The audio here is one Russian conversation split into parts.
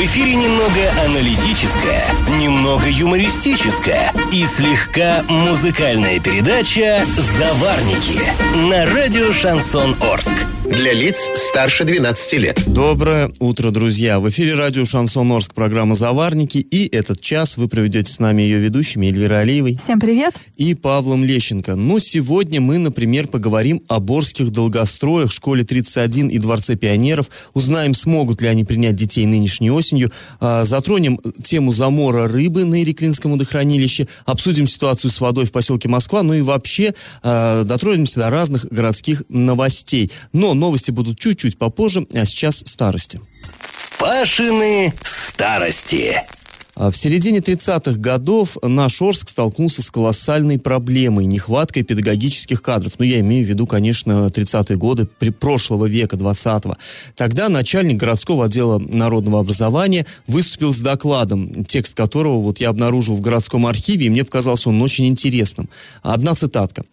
В эфире немного аналитическая, немного юмористическая и слегка музыкальная передача «Заварники» на радио «Шансон Орск». Для лиц старше 12 лет. Доброе утро, друзья. В эфире радио «Шансон Орск» программа «Заварники». И этот час вы проведете с нами ее ведущими Эльвирой Алиевой. Всем привет. И Павлом Лещенко. Но сегодня мы, например, поговорим о борских долгостроях, школе 31 и Дворце пионеров. Узнаем, смогут ли они принять детей нынешней осенью. А, затронем тему замора рыбы на Иреклинском водохранилище. Обсудим ситуацию с водой в поселке Москва. Ну и вообще а, дотронемся до разных городских новостей. Но новости будут чуть-чуть попозже, а сейчас старости. Пашины старости. А В середине 30-х годов наш Орск столкнулся с колоссальной проблемой, нехваткой педагогических кадров. Ну, я имею в виду, конечно, 30-е годы прошлого века, 20-го. Тогда начальник городского отдела народного образования выступил с докладом, текст которого вот я обнаружил в городском архиве, и мне показался он очень интересным. Одна цитатка.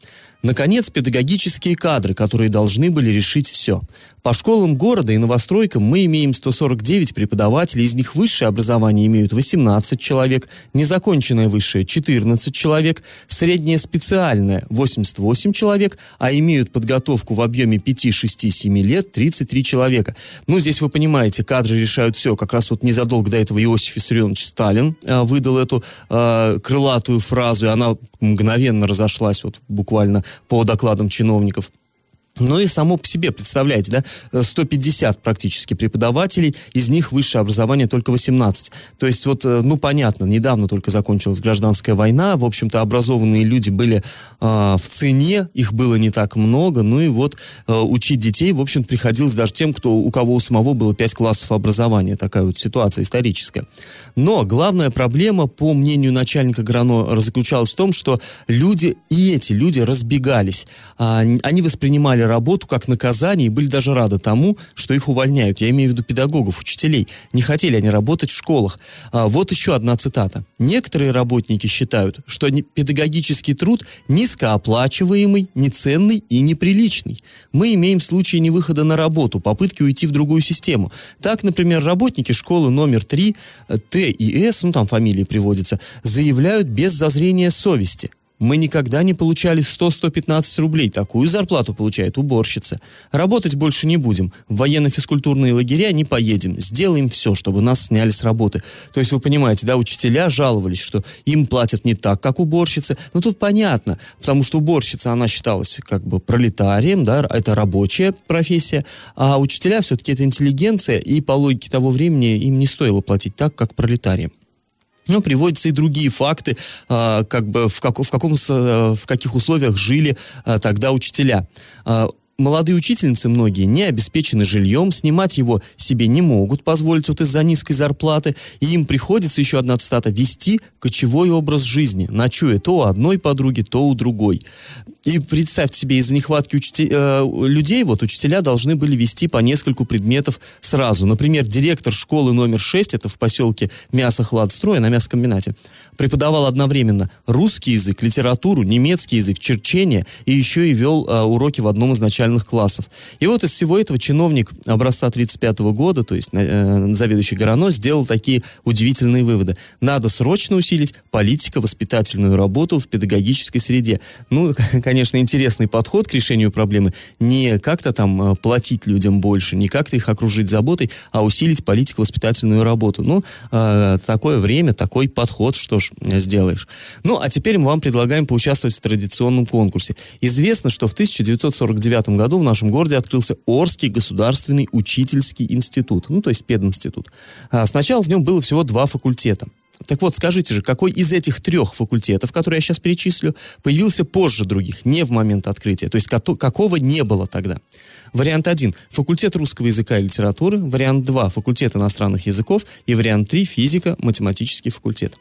Наконец, педагогические кадры, которые должны были решить все. По школам города и новостройкам мы имеем 149 преподавателей, из них высшее образование имеют 18 человек, незаконченное высшее 14 человек, среднее специальное 88 человек, а имеют подготовку в объеме 5, 6, 7 лет 33 человека. Ну, здесь вы понимаете, кадры решают все. Как раз вот незадолго до этого Иосиф Виссарионович Сталин э, выдал эту э, крылатую фразу, и она мгновенно разошлась вот буквально по докладам чиновников. Ну и само по себе, представляете, да, 150 практически преподавателей, из них высшее образование только 18. То есть вот, э, ну понятно, недавно только закончилась гражданская война, в общем-то образованные люди были э, в цене, их было не так много, ну и вот э, учить детей, в общем приходилось даже тем, кто, у кого у самого было 5 классов образования, такая вот ситуация историческая. Но главная проблема, по мнению начальника ГРАНО, заключалась в том, что люди, и эти люди разбегались, а, они воспринимали работу как наказание и были даже рады тому, что их увольняют. Я имею в виду педагогов, учителей. Не хотели они работать в школах. А, вот еще одна цитата. Некоторые работники считают, что педагогический труд низкооплачиваемый, неценный и неприличный. Мы имеем случаи невыхода на работу, попытки уйти в другую систему. Так, например, работники школы номер 3 Т и С, ну там фамилии приводятся, заявляют без зазрения совести – мы никогда не получали 100-115 рублей. Такую зарплату получает уборщица. Работать больше не будем. В военно-физкультурные лагеря не поедем. Сделаем все, чтобы нас сняли с работы. То есть вы понимаете, да, учителя жаловались, что им платят не так, как уборщицы. Но тут понятно, потому что уборщица, она считалась как бы пролетарием, да, это рабочая профессия, а учителя все-таки это интеллигенция, и по логике того времени им не стоило платить так, как пролетариям. Ну, приводятся и другие факты, а, как бы в, как, в, каком, в каких условиях жили а, тогда учителя. А, молодые учительницы многие не обеспечены жильем, снимать его себе не могут позволить вот из-за низкой зарплаты, и им приходится, еще одна цитата, вести кочевой образ жизни, ночуя то у одной подруги, то у другой. И представьте себе, из-за нехватки учте... э, людей, вот учителя должны были вести по нескольку предметов сразу. Например, директор школы номер 6, это в поселке Мясохладстрой, на мясокомбинате, преподавал одновременно русский язык, литературу, немецкий язык, черчение, и еще и вел э, уроки в одном из начальных классов. И вот из всего этого чиновник образца 35 года, то есть э, заведующий Горано, сделал такие удивительные выводы. Надо срочно усилить политико-воспитательную работу в педагогической среде. Ну, конечно, конечно, интересный подход к решению проблемы. Не как-то там э, платить людям больше, не как-то их окружить заботой, а усилить политико-воспитательную работу. Ну, э, такое время, такой подход, что ж сделаешь. Ну, а теперь мы вам предлагаем поучаствовать в традиционном конкурсе. Известно, что в 1949 году в нашем городе открылся Орский государственный учительский институт, ну, то есть пединститут. А сначала в нем было всего два факультета. Так вот, скажите же, какой из этих трех факультетов, которые я сейчас перечислю, появился позже других, не в момент открытия? То есть какого не было тогда? Вариант 1 – факультет русского языка и литературы. Вариант 2 – факультет иностранных языков. И вариант 3 – физика, математический факультет.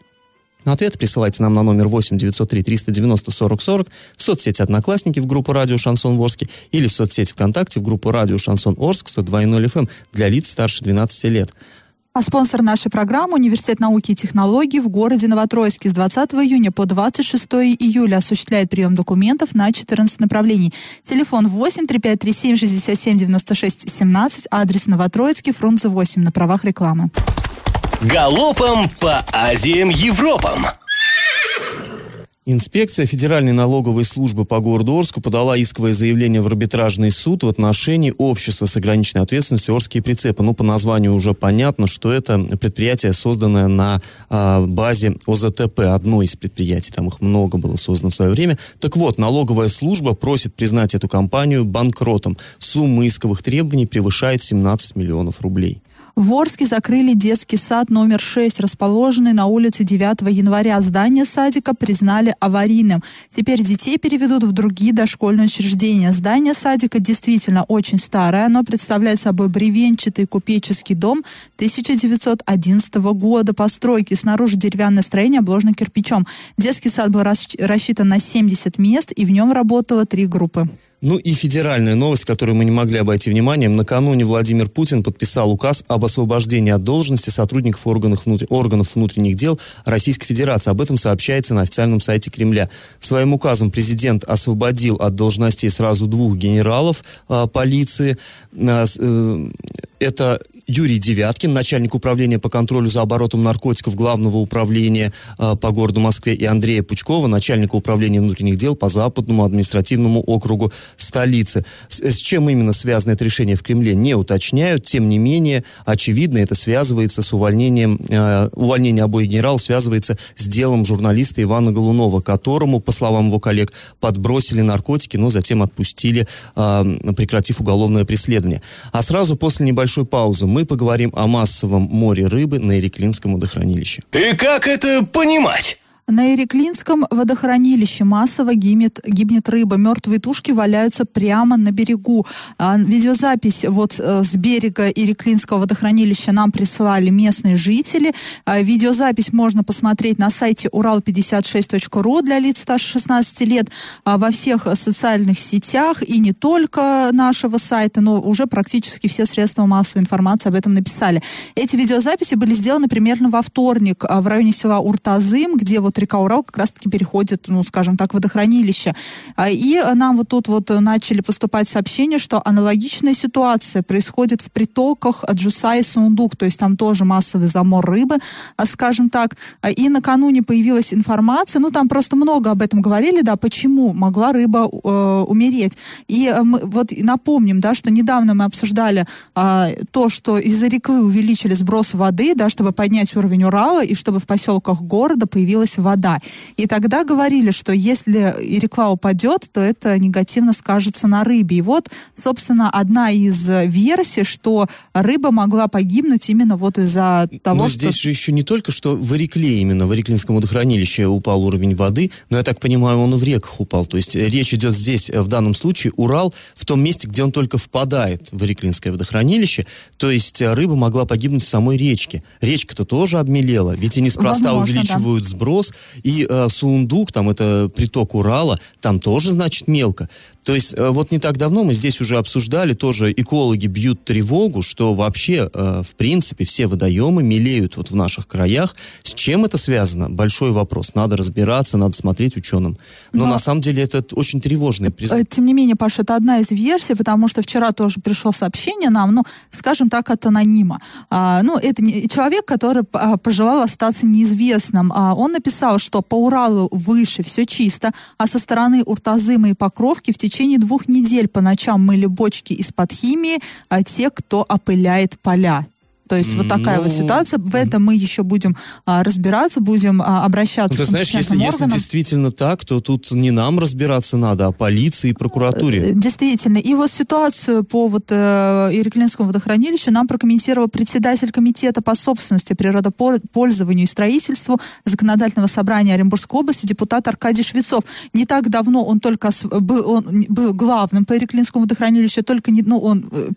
На ответ присылайте нам на номер 8 903 390 40 40 в соцсети «Одноклассники» в группу «Радио Шансон Ворске» или в соцсети ВКонтакте в группу «Радио Шансон Орск» 102.0 FM для лиц старше 12 лет. А спонсор нашей программы – Университет науки и технологий в городе Новотроицке с 20 июня по 26 июля осуществляет прием документов на 14 направлений. Телефон 8 3537 67 96 17, адрес Новотроицкий, Фрунзе 8 на правах рекламы. Галопом по Азиям Европам! Инспекция Федеральной налоговой службы по городу Орску подала исковое заявление в арбитражный суд в отношении общества с ограниченной ответственностью «Орские прицепы». Ну, по названию уже понятно, что это предприятие, созданное на а, базе ОЗТП, одно из предприятий, там их много было создано в свое время. Так вот, налоговая служба просит признать эту компанию банкротом. Сумма исковых требований превышает 17 миллионов рублей. В Орске закрыли детский сад номер 6, расположенный на улице 9 января. Здание садика признали аварийным. Теперь детей переведут в другие дошкольные учреждения. Здание садика действительно очень старое. Оно представляет собой бревенчатый купеческий дом 1911 года постройки. Снаружи деревянное строение обложено кирпичом. Детский сад был рассчитан на 70 мест, и в нем работало три группы. Ну и федеральная новость, которую мы не могли обойти вниманием. Накануне Владимир Путин подписал указ об освобождении от должности сотрудников органов, внутр... органов внутренних дел Российской Федерации. Об этом сообщается на официальном сайте Кремля. Своим указом президент освободил от должностей сразу двух генералов э, полиции. Э, э, это Юрий Девяткин, начальник управления по контролю за оборотом наркотиков Главного управления э, по городу Москве, и Андрея Пучкова, начальника управления внутренних дел по Западному административному округу столицы. С, с чем именно связано это решение в Кремле, не уточняют. Тем не менее, очевидно, это связывается с увольнением, э, увольнение обоих генералов связывается с делом журналиста Ивана Голунова, которому, по словам его коллег, подбросили наркотики, но затем отпустили, э, прекратив уголовное преследование. А сразу после небольшой паузы мы поговорим о массовом море рыбы на Иреклинском водохранилище. И как это понимать? На Иреклинском водохранилище массово гибнет, гибнет рыба. Мертвые тушки валяются прямо на берегу. А, видеозапись вот э, с берега Иреклинского водохранилища нам прислали местные жители. А, видеозапись можно посмотреть на сайте урал56.ру для лиц старше 16 лет, а, во всех социальных сетях и не только нашего сайта, но уже практически все средства массовой информации об этом написали. Эти видеозаписи были сделаны примерно во вторник в районе села Уртазым, где вот вот река Урал как раз-таки переходит, ну, скажем так, водохранилище. А, и нам вот тут вот начали поступать сообщения, что аналогичная ситуация происходит в притоках Джуса и Сундук, то есть там тоже массовый замор рыбы, а, скажем так. А, и накануне появилась информация, ну, там просто много об этом говорили, да, почему могла рыба э, умереть. И э, мы вот напомним, да, что недавно мы обсуждали э, то, что из-за реки увеличили сброс воды, да, чтобы поднять уровень Урала и чтобы в поселках города появилась вода. И тогда говорили, что если река упадет, то это негативно скажется на рыбе. И вот, собственно, одна из версий, что рыба могла погибнуть именно вот из-за того, но что... здесь же еще не только, что в Ирекле, именно в Иреклинском водохранилище упал уровень воды, но я так понимаю, он и в реках упал. То есть речь идет здесь, в данном случае, Урал в том месте, где он только впадает в Иреклинское водохранилище. То есть рыба могла погибнуть в самой речке. Речка-то тоже обмелела, ведь и неспроста Возможно, увеличивают да. сброс, и э, Суундук, там это приток Урала, там тоже, значит, мелко. То есть э, вот не так давно мы здесь уже обсуждали, тоже экологи бьют тревогу, что вообще, э, в принципе, все водоемы мелеют вот в наших краях. С чем это связано? Большой вопрос. Надо разбираться, надо смотреть ученым. Но, Но на самом деле это очень тревожный признак. Э, тем не менее, Паша, это одна из версий, потому что вчера тоже пришло сообщение нам, ну, скажем так, от анонима. А, ну, это не, человек, который а, пожелал остаться неизвестным. А, он написал, что по Уралу выше все чисто, а со стороны Уртазыма и Покровки в течение двух недель по ночам мыли бочки из-под химии а те, кто опыляет поля. То есть вот такая ну, вот ситуация. В этом мы еще будем а, разбираться, будем а, обращаться ну, ты знаешь, если, если действительно так, то тут не нам разбираться надо, а полиции и прокуратуре. Э, действительно. И вот ситуацию по вот э, Иреклинскому водохранилищу нам прокомментировал председатель комитета по собственности, природопользованию и строительству законодательного собрания Оренбургской области депутат Аркадий Швецов. Не так давно он только был, он был главным по Иреклинскому водохранилищу, только не, ну, он э,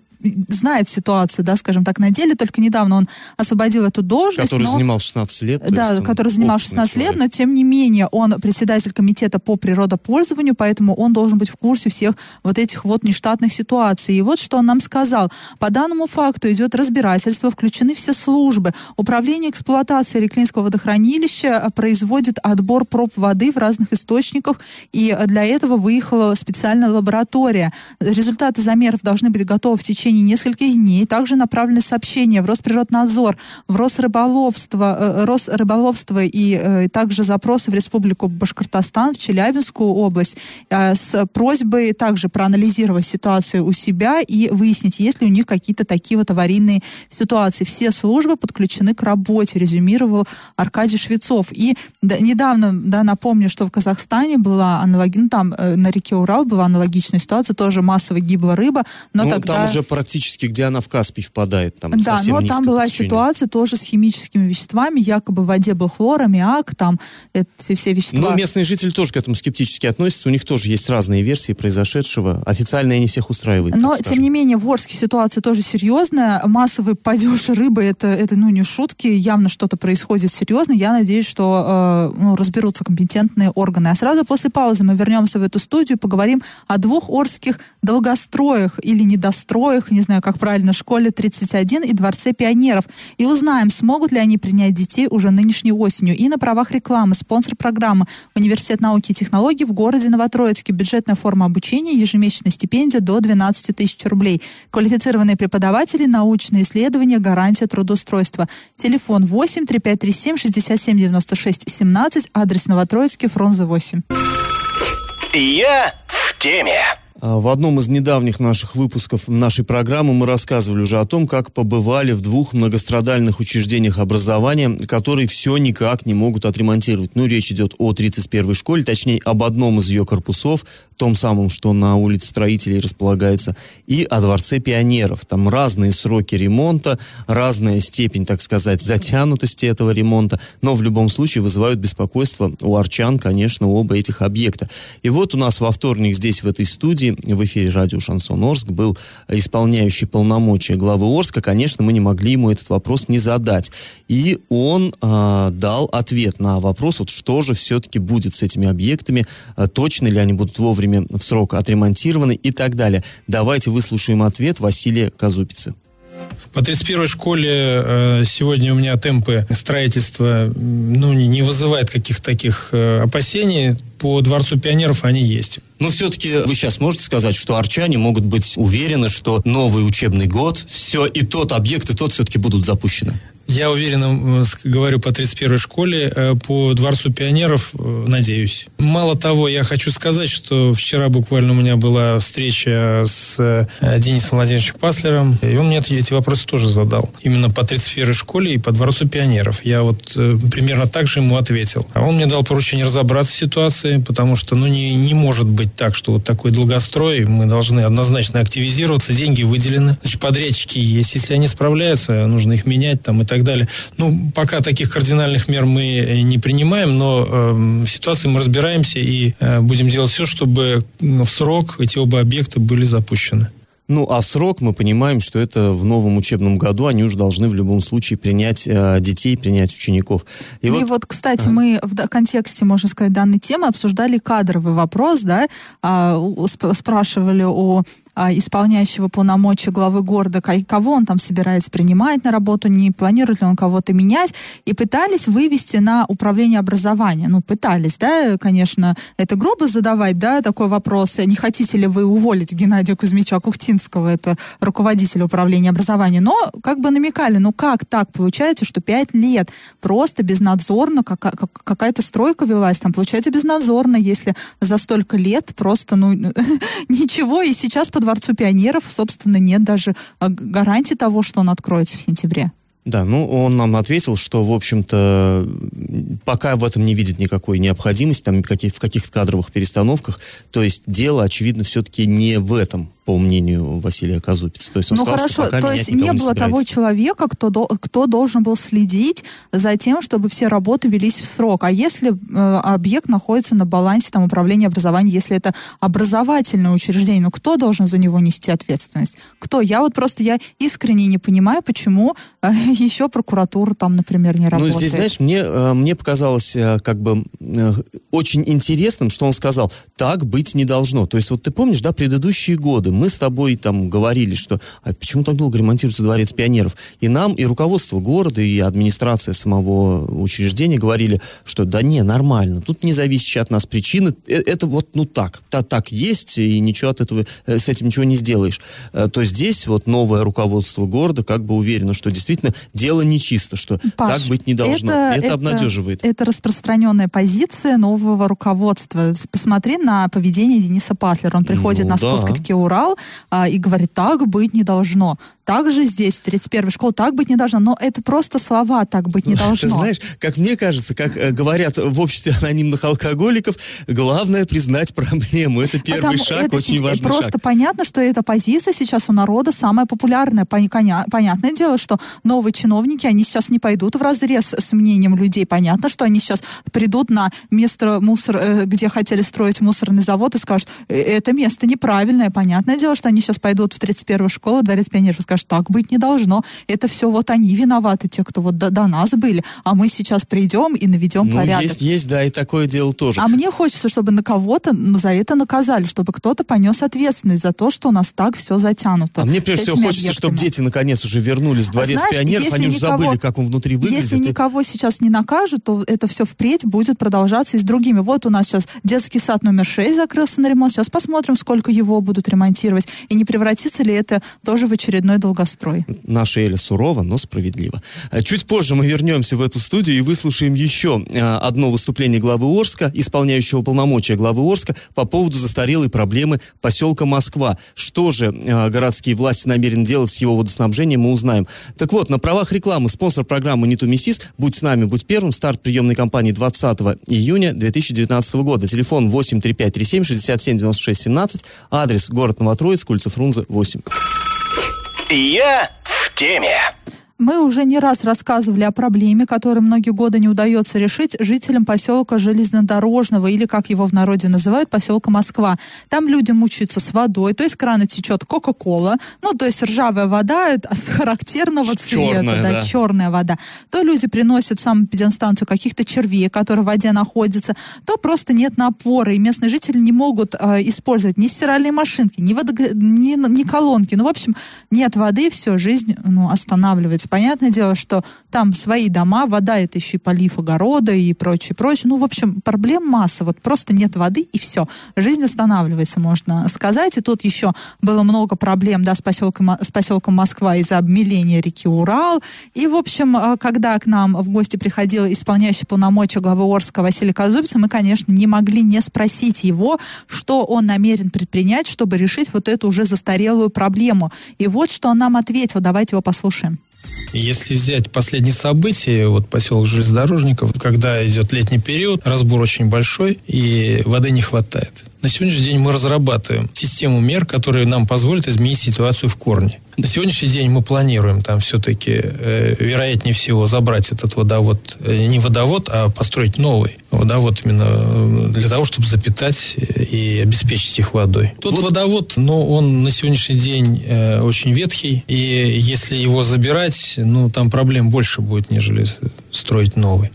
знает ситуацию, да, скажем так, на деле. Только недавно он освободил эту должность. Который но... занимал 16 лет. Да, который занимал 16 лет, но тем не менее он председатель комитета по природопользованию, поэтому он должен быть в курсе всех вот этих вот нештатных ситуаций. И вот что он нам сказал. По данному факту идет разбирательство, включены все службы. Управление эксплуатацией Реклинского водохранилища производит отбор проб воды в разных источниках, и для этого выехала специальная лаборатория. Результаты замеров должны быть готовы в течение нескольких дней. Также направлены сообщения в Росприроднадзор, в Росрыболовство, э, Росрыболовство и э, также запросы в Республику Башкортостан, в Челябинскую область э, с просьбой также проанализировать ситуацию у себя и выяснить, есть ли у них какие-то такие вот аварийные ситуации. Все службы подключены к работе, резюмировал Аркадий Швецов. И да, недавно, да, напомню, что в Казахстане была аналогичная, ну, там э, на реке Урал была аналогичная ситуация, тоже массово гибла рыба, но ну, тогда... там уже практически, где она в Каспий впадает, там Да, но там была ситуация тоже с химическими веществами, якобы в воде был хлор, аммиак, там эти все вещества. Но местные жители тоже к этому скептически относятся, у них тоже есть разные версии произошедшего, официально не всех устраивает. Но, тем не менее, в Орске ситуация тоже серьезная, массовый падеж рыбы, это, это ну, не шутки, явно что-то происходит серьезно, я надеюсь, что э, ну, разберутся компетентные органы. А сразу после паузы мы вернемся в эту студию, поговорим о двух орских долгостроях или недостроях, не знаю, как правильно, школе 31 и Дворце пионеров. И узнаем, смогут ли они принять детей уже нынешней осенью. И на правах рекламы спонсор программы Университет науки и технологий в городе Новотроицке. Бюджетная форма обучения, ежемесячная стипендия до 12 тысяч рублей. Квалифицированные преподаватели, научные исследования, гарантия трудоустройства. Телефон 8 3537 67 96 17, адрес Новотроицкий, Фрунзе 8. Я в теме. А, в одном из недавних наших выпусков нашей программы мы рассказывали уже о том, как побывали в двух многострадальных учреждениях образования, которые все никак не могут отремонтировать. Ну, речь идет о 31-й школе, точнее, об одном из ее корпусов, том самом, что на улице строителей располагается, и о Дворце пионеров. Там разные сроки ремонта, разная степень, так сказать, затянутости этого ремонта, но в любом случае вызывают беспокойство у арчан, конечно, оба этих объекта. И вот у нас во вторник здесь, в этой студии, в эфире радио «Шансон Орск» был исполняющий полномочия главы Орска. Конечно, мы не могли ему этот вопрос не задать. И он э, дал ответ на вопрос, вот что же все-таки будет с этими объектами, э, точно ли они будут вовремя в срок отремонтированы и так далее. Давайте выслушаем ответ Василия Казупицы. По 31-й школе э, сегодня у меня темпы строительства ну, не вызывает каких-то таких э, опасений. По Дворцу пионеров они есть. Но все-таки вы сейчас можете сказать, что арчане могут быть уверены, что новый учебный год, все и тот объект, и тот все-таки будут запущены? Я уверенно говорю по 31-й школе, э, по Дворцу пионеров надеюсь. Мало того, я хочу сказать, что вчера буквально у меня была встреча с Денисом Владимировичем Паслером, и он мне эти вопросы тоже задал. Именно по 31-й школе и по Дворцу пионеров. Я вот примерно так же ему ответил. А он мне дал поручение разобраться в ситуации, потому что ну, не, не может быть так, что вот такой долгострой, мы должны однозначно активизироваться, деньги выделены, значит, подрядчики есть. Если они справляются, нужно их менять там и так далее. Ну, пока таких кардинальных мер мы не принимаем, но э, в ситуации мы разбираемся и э, будем делать все, чтобы в срок эти оба объекта были запущены. Ну, а срок мы понимаем, что это в новом учебном году они уже должны в любом случае принять э, детей, принять учеников. И, и вот, вот, кстати, ага. мы в контексте, можно сказать, данной темы обсуждали кадровый вопрос, да, а, сп спрашивали у а, исполняющего полномочия главы города, кого он там собирается принимать на работу, не планирует ли он кого-то менять, и пытались вывести на управление образования. Ну, пытались, да, конечно, это грубо задавать, да, такой вопрос, не хотите ли вы уволить Геннадия Кузьмича Кухтинского, это руководитель управления образования, но как бы намекали, ну как так получается, что пять лет просто безнадзорно какая-то стройка велась, там получается безнадзорно, если за столько лет просто, ну, ничего, и сейчас под Дворцу пионеров, собственно, нет даже а, гарантии того, что он откроется в сентябре. Да, ну он нам ответил, что, в общем-то, пока в этом не видит никакой необходимости, там, в каких-то кадровых перестановках. То есть дело, очевидно, все-таки не в этом по мнению Василия Казупица. То есть он ну сказал, хорошо, то есть не было того собирается. человека, кто, до- кто должен был следить за тем, чтобы все работы велись в срок. А если э, объект находится на балансе там, управления образованием, если это образовательное учреждение, ну кто должен за него нести ответственность? Кто? Я вот просто, я искренне не понимаю, почему э, еще прокуратура там, например, не работает. Ну, здесь, знаешь, мне, э, мне показалось э, как бы э, очень интересным, что он сказал, так быть не должно. То есть вот ты помнишь, да, предыдущие годы мы с тобой там говорили, что а почему так долго ремонтируется дворец пионеров? И нам, и руководство города, и администрация самого учреждения говорили, что да не, нормально, тут не зависящие от нас причины, э, это вот ну так, та, так есть, и ничего от этого, э, с этим ничего не сделаешь. Э, То здесь вот новое руководство города как бы уверено, что действительно дело нечисто, что Паш, так быть не должно. Это, обнадеживает. Это распространенная позиция нового руководства. Посмотри на поведение Дениса Патлера. Он приходит Ну, на да. спуск реки Урал а, и говорит, так быть не должно. Также здесь, 31 школа, так быть не должно. Но это просто слова, так быть не должно. Ты знаешь, как мне кажется, как э, говорят в обществе анонимных алкоголиков, главное признать проблему. Это первый Потому шаг, это очень важный Просто шаг. понятно, что эта позиция сейчас у народа самая популярная. Понятное дело, что новые чиновники, они сейчас не пойдут в разрез с мнением людей. Понятно, что они сейчас придут на место мусор, э, где хотели строить мусорный завод и скажут, «Э, это место неправильное. Понятное дело, что они сейчас пойдут в 31-ю школу, дворец пионеров, и скажут, так быть не должно. Это все вот они виноваты, те, кто вот до, до нас были. А мы сейчас придем и наведем Ну, порядок. есть, есть, да, и такое дело тоже. А мне хочется, чтобы на кого-то за это наказали, чтобы кто-то понес ответственность за то, что у нас так все затянуто. А мне прежде всего хочется, чтобы объектами. дети наконец уже вернулись в дворец Знаешь, пионеров. Они уже забыли, как он внутри выглядит. Если И- никого сейчас не накажут, то это все впредь будет продолжаться и с другими. Вот у нас сейчас детский сад номер 6 закрылся на ремонт. Сейчас посмотрим, сколько его будут ремонтировать. И не превратится ли это тоже в очередной долгострой. Наша Эля сурова, но справедлива. Э, Чуть позже мы вернемся в эту студию и выслушаем еще э, одно выступление главы Орска, исполняющего полномочия главы Орска по поводу застарелой проблемы поселка Москва. Что же э, городские власти намерены делать с его водоснабжением, мы узнаем. Так вот, на правах рекламы спонсор программы «Не Миссис» «Будь с нами, будь первым» старт приемной кампании 20 июня 2019 года. Телефон 83537 67 96 17, адрес город Новотроицк, улица Фрунзе, 8. Я в теме. Мы уже не раз рассказывали о проблеме, которую многие годы не удается решить жителям поселка Железнодорожного, или, как его в народе называют, поселка Москва. Там люди мучаются с водой, то есть крана течет Кока-Кола, ну, то есть ржавая вода с характерного цвета, Чёрная, да, да. черная вода. То люди приносят в санэпидемстанцию каких-то червей, которые в воде находятся, то просто нет напора, и местные жители не могут э, использовать ни стиральные машинки, ни, водог- ни, ни колонки. Ну, в общем, нет воды, и все, жизнь ну, останавливается. Понятное дело, что там свои дома, вода это еще и полив огорода и прочее, прочее. Ну, в общем, проблем масса. Вот просто нет воды, и все. Жизнь останавливается, можно сказать. И тут еще было много проблем, да, с поселком, с поселком Москва из-за обмеления реки Урал. И, в общем, э, когда к нам в гости приходил исполняющий полномочия главы Орска Василий Казубица, мы, конечно, не могли не спросить его, что он намерен предпринять, чтобы решить вот эту уже застарелую проблему. И вот что он нам ответил. Давайте его послушаем. Если взять последние события, вот поселок железнодорожников, когда идет летний период, разбор очень большой и воды не хватает. На сегодняшний день мы разрабатываем систему мер, которые нам позволят изменить ситуацию в корне. На сегодняшний день мы планируем там все-таки, э, вероятнее всего, забрать этот водовод, э, не водовод, а построить новый водовод именно э, для того, чтобы запитать э, и обеспечить их водой. Тот Вот- водовод, но он на сегодняшний день э, очень ветхий, и если его забирать, ну, там проблем больше будет, нежели строить новый.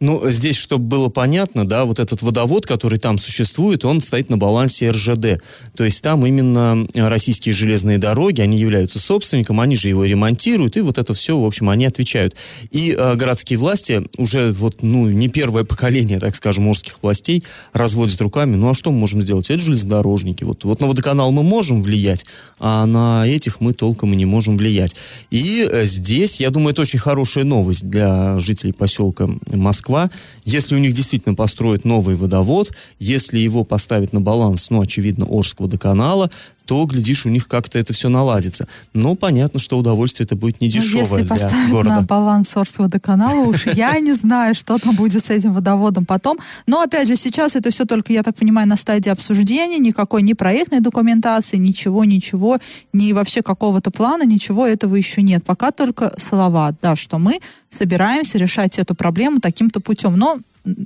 Ну, здесь, чтобы было понятно, да, вот этот водовод, который там существует, он стоит на балансе РЖД. То есть там именно э, российские железные дороги, они являются собственником, они же его ремонтируют, и вот это все, в общем, они отвечают. И э, городские власти, уже вот, ну, не первое поколение, так скажем, морских властей, разводят руками, ну, а что мы можем сделать? Это железнодорожники. Вот, вот на водоканал мы можем влиять, а на этих мы толком и не можем влиять. И э, здесь, я думаю, это очень хорошая новость для жителей поселка Москва. Если у них действительно построят новый водовод, если его поставят на баланс, ну, очевидно, Орского водоканала, то, глядишь, у них как-то это все наладится. Но понятно, что удовольствие это будет не дешевое ну, Если для поставить города. на баланс Орского водоканала, уж я не знаю, что там будет с этим водоводом потом. Но, опять же, сейчас это все только, я так понимаю, на стадии обсуждения, никакой ни проектной документации, ничего, ничего, ни вообще какого-то плана, ничего этого еще нет. Пока только слова, да, что мы собираемся решать эту проблему таким-то путем. Но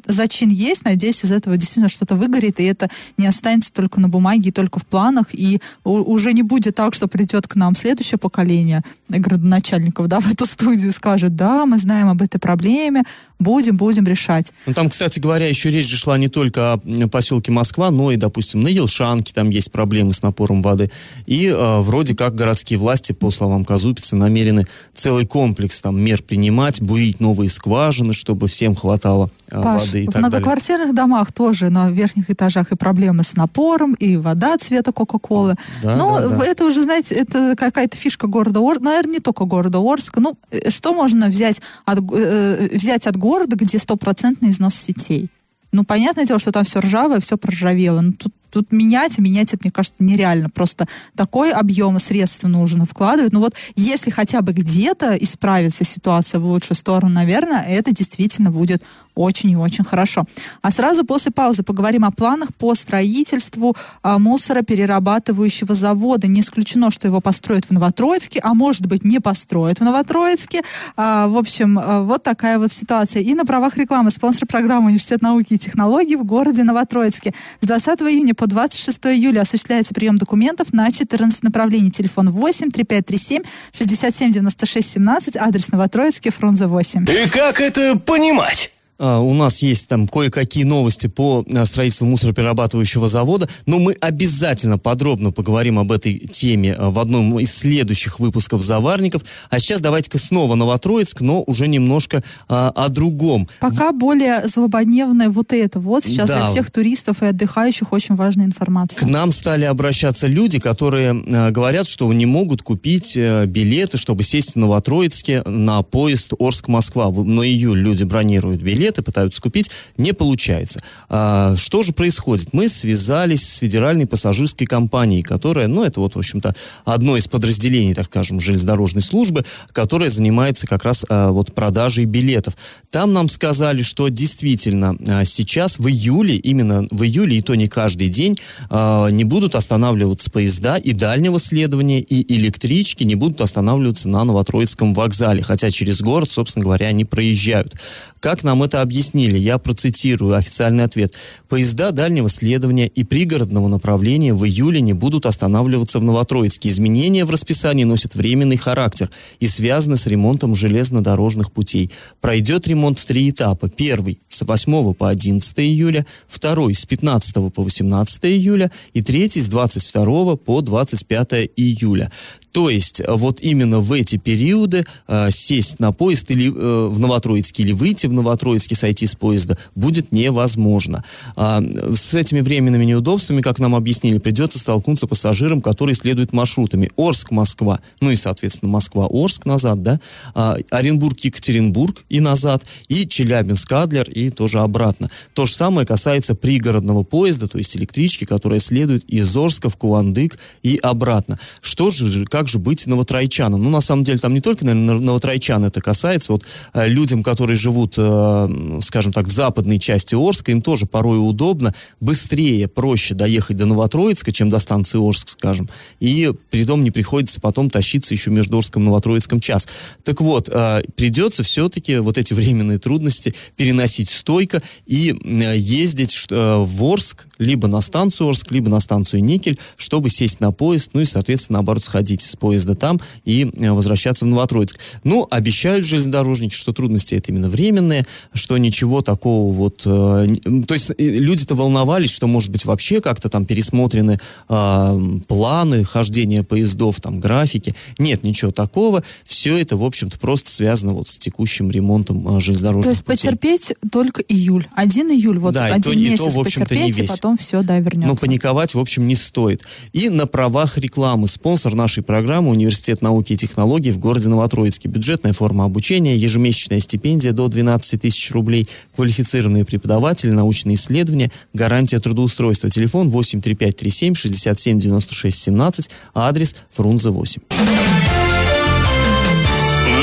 зачин есть, надеюсь, из этого действительно что-то выгорит, и это не останется только на бумаге и только в планах, и уже не будет так, что придет к нам следующее поколение градоначальников, да, в эту студию скажет, да, мы знаем об этой проблеме, будем, будем решать. Ну, там, кстати говоря, еще речь же шла не только о поселке Москва, но и, допустим, на Елшанке там есть проблемы с напором воды. И э, вроде как городские власти, по словам Казупицы, намерены целый комплекс там мер принимать, бурить новые скважины, чтобы всем хватало э, Паш, воды и в так многоквартирных домах тоже на верхних этажах и проблемы с напором, и вода цвета Кока-Колы. Да, Но да, да. это уже, знаете, это какая-то фишка города Орска, наверное, не только города Орска. Ну, э, что можно взять от, э, взять от города, где стопроцентный износ сетей? Ну, понятное дело, что там все ржавое, все проржавело. Но тут Тут менять, менять это, мне кажется, нереально. Просто такой объем средств нужно вкладывать. Ну вот, если хотя бы где-то исправится ситуация в лучшую сторону, наверное, это действительно будет очень и очень хорошо. А сразу после паузы поговорим о планах по строительству а, мусороперерабатывающего завода. Не исключено, что его построят в Новотроицке, а может быть не построят в Новотроицке. А, в общем, а, вот такая вот ситуация. И на правах рекламы спонсор программы Университет науки и технологий в городе Новотроицке. С 20 июня по 26 июля осуществляется прием документов на 14 направлений. Телефон 8 3537 67 96 17, адрес Новотроицкий, Фрунзе 8. И как это понимать? А, у нас есть там кое-какие новости по а, строительству мусороперерабатывающего завода, но мы обязательно подробно поговорим об этой теме а, в одном из следующих выпусков «Заварников». А сейчас давайте-ка снова Новотроицк, но уже немножко а, о другом. Пока более злободневное вот это. Вот сейчас Да. для всех туристов и отдыхающих очень важная К информация. нам стали обращаться люди, которые э, говорят, что не могут купить э, билеты, чтобы сесть в Новотроицке на поезд Орск-Москва. На июль люди бронируют билеты, пытаются купить, не получается. А, что же происходит? Мы связались с федеральной пассажирской компанией, которая, ну, это вот, в общем-то, одно из подразделений, так скажем, железнодорожной службы, которая занимается как раз а, вот продажей билетов. Там нам сказали, что действительно а, сейчас в июле, именно в июле, и то не каждый день, а, не будут останавливаться поезда и дальнего следования, и электрички не будут останавливаться на Новотроицком вокзале, хотя через город, собственно говоря, они проезжают. Как нам это объяснили? Я процитирую официальный ответ. Поезда дальнего следования и пригородного направления в июле не будут останавливаться в Новотроицке. Изменения в расписании носят временный характер и связаны с ремонтом железнодорожных путей. Пройдет ремонт в три этапа. Первый с 8 по 11 июля, второй с 15 по 18 июля и третий с 22 по 25 июля. То есть э, вот именно в эти периоды э, сесть на поезд или э, в Новотроицке или выйти в Новотроицке, сойти с поезда будет невозможно. А, с этими временными неудобствами, как нам объяснили, придется столкнуться пассажирам, которые следуют маршрутами Орск-Москва, ну и, соответственно, Москва-Орск назад, да, а, Оренбург-Екатеринбург и назад, и Челябинск-Адлер и тоже обратно. То же самое касается пригородного поезда, то есть электрички, которая следует из Орска в Кувандык и обратно. Что же, как же быть новотрайчанам? Ну, на самом деле, там не только, наверное, новотрайчан это касается. Вот э, людям, которые живут, э, скажем так, в западной части Орска, им тоже порой удобно, быстрее, проще доехать до Новотроицка, чем до станции Орск, скажем. И притом не приходится потом тащиться еще между Орском и Новотроицком час. Так вот, э, придется все-таки вот эти временные трудности переносить стойко и ездить в Орск, либо на станцию Орск, либо на станцию Никель, чтобы сесть на поезд, ну и, соответственно, наоборот, сходить с поезда там и э, возвращаться в Новотроицк. Ну, обещают железнодорожники, что трудности это именно временные, что ничего такого вот... э, то есть э, люди-то волновались, что, может быть, вообще как-то там пересмотрены э, планы хождения поездов, там, графики. Нет, ничего такого. Все это, в общем-то, просто связано вот с текущим ремонтом э, железнодорожных То есть путей. потерпеть только июль. Один июль, вот Да, и один то- и месяц то, в общем-то, не потерпеть, и весь. потом потом все, да, вернется. Но паниковать, в общем, не стоит. И на правах рекламы. Спонсор нашей программы Университет науки и технологий в городе Новотроицке. Бюджетная форма обучения, ежемесячная стипендия до 12 тысяч рублей, квалифицированные преподаватели, научные исследования, гарантия трудоустройства. Телефон 83537 67 96 17, а адрес Фрунзе 8.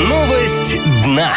Новость дна.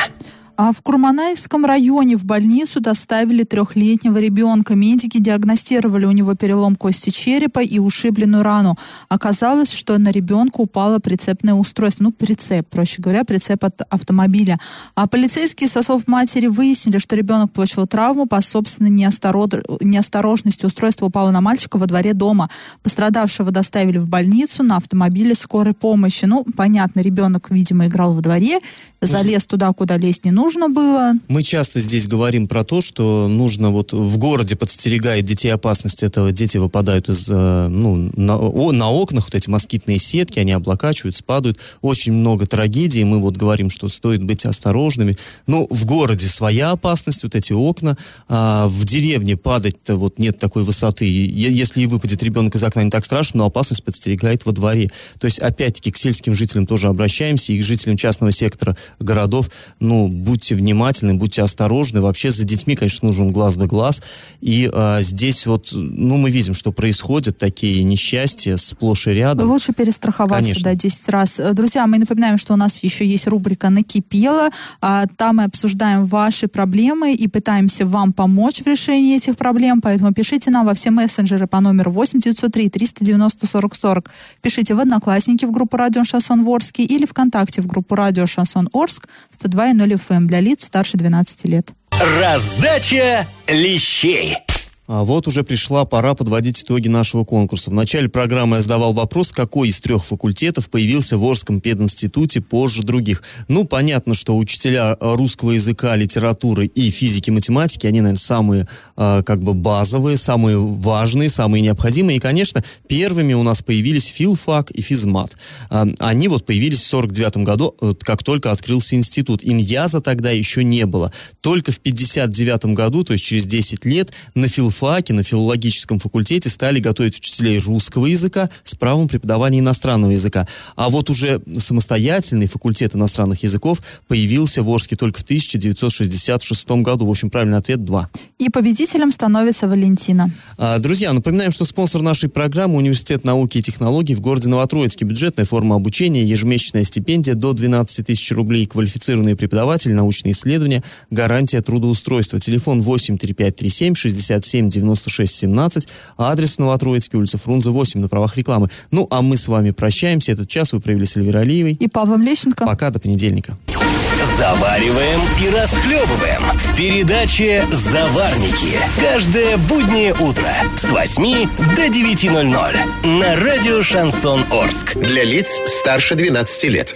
А в Курманайском районе в больницу доставили трехлетнего ребенка. Медики диагностировали у него перелом кости черепа и ушибленную рану. Оказалось, что на ребенка упало прицепное устройство. Ну, прицеп, проще говоря, прицеп от автомобиля. А полицейские со слов матери выяснили, что ребенок получил травму по собственной неосторож... неосторожности. Устройство упало на мальчика во дворе дома. Пострадавшего доставили в больницу на автомобиле скорой помощи. Ну, понятно, ребенок, видимо, играл во дворе, залез туда, куда лезть не нужно было. Мы часто здесь говорим про то, что нужно вот в городе подстерегает детей опасность этого. Дети выпадают из, э, ну, на, о, на окнах, вот эти москитные сетки, они облокачиваются, падают. Очень много трагедий. Мы вот говорим, что стоит быть осторожными. Но в городе своя опасность, вот эти окна. А в деревне падать-то вот нет такой высоты. Если и выпадет ребенок из окна, не так страшно, но опасность подстерегает во дворе. То есть, опять-таки, к сельским жителям тоже обращаемся, и к жителям частного сектора городов, ну, будьте внимательны, будьте осторожны. Вообще за детьми, конечно, нужен глаз да глаз. И а, здесь вот, ну, мы видим, что происходят такие несчастья сплошь и рядом. Лучше перестраховаться, Конечно. да, 10 раз. Э, Друзья, мы напоминаем, что у нас еще есть рубрика «Накипело». А, Там мы обсуждаем ваши проблемы и пытаемся вам помочь в решении этих проблем. Поэтому пишите нам во все мессенджеры по номеру 8 903 390 40 40. Пишите в Одноклассники в группу «Радио Шансон Ворске» или ВКонтакте в группу «Радио Шансон Орск» 102.0 FM для лиц старше 12 лет. Раздача лещей. А вот уже пришла пора подводить итоги нашего конкурса. В начале программы я задавал вопрос, какой из трех факультетов появился в Орском пединституте позже других. Ну, понятно, что учителя русского языка, литературы и физики, математики, они, наверное, самые э, как бы базовые, самые важные, самые необходимые. И, конечно, первыми у нас появились филфак и физмат. Э, они вот появились в 49 году, вот как только открылся институт. Иньяза тогда еще не было. Только в 59 году, то есть через 10 лет, на филфаке, на филологическом факультете стали готовить учителей русского языка с правом преподавания иностранного языка. А вот уже самостоятельный факультет иностранных языков появился в Орске только в 1966 году. В общем, правильный ответ 2. И победителем становится Валентина. А, Друзья, напоминаем, что спонсор нашей программы Университет науки и технологий в городе Новотроицке. Бюджетная форма обучения, ежемесячная стипендия до 12 тысяч рублей, квалифицированные преподаватели, научные исследования, гарантия трудоустройства. Телефон 83537 67 96 17, адрес Новотроицкий, улица Фрунзе 8 на правах рекламы. Ну, а мы с вами прощаемся. Этот час вы провели с Эльвирой Алиевой. И Павлом Лещенко. Пока, до понедельника. Завариваем и расхлебываем в передаче «Заварники». Каждое буднее утро с 8 до 9.00 на радио «Шансон Орск». Для лиц старше 12 лет.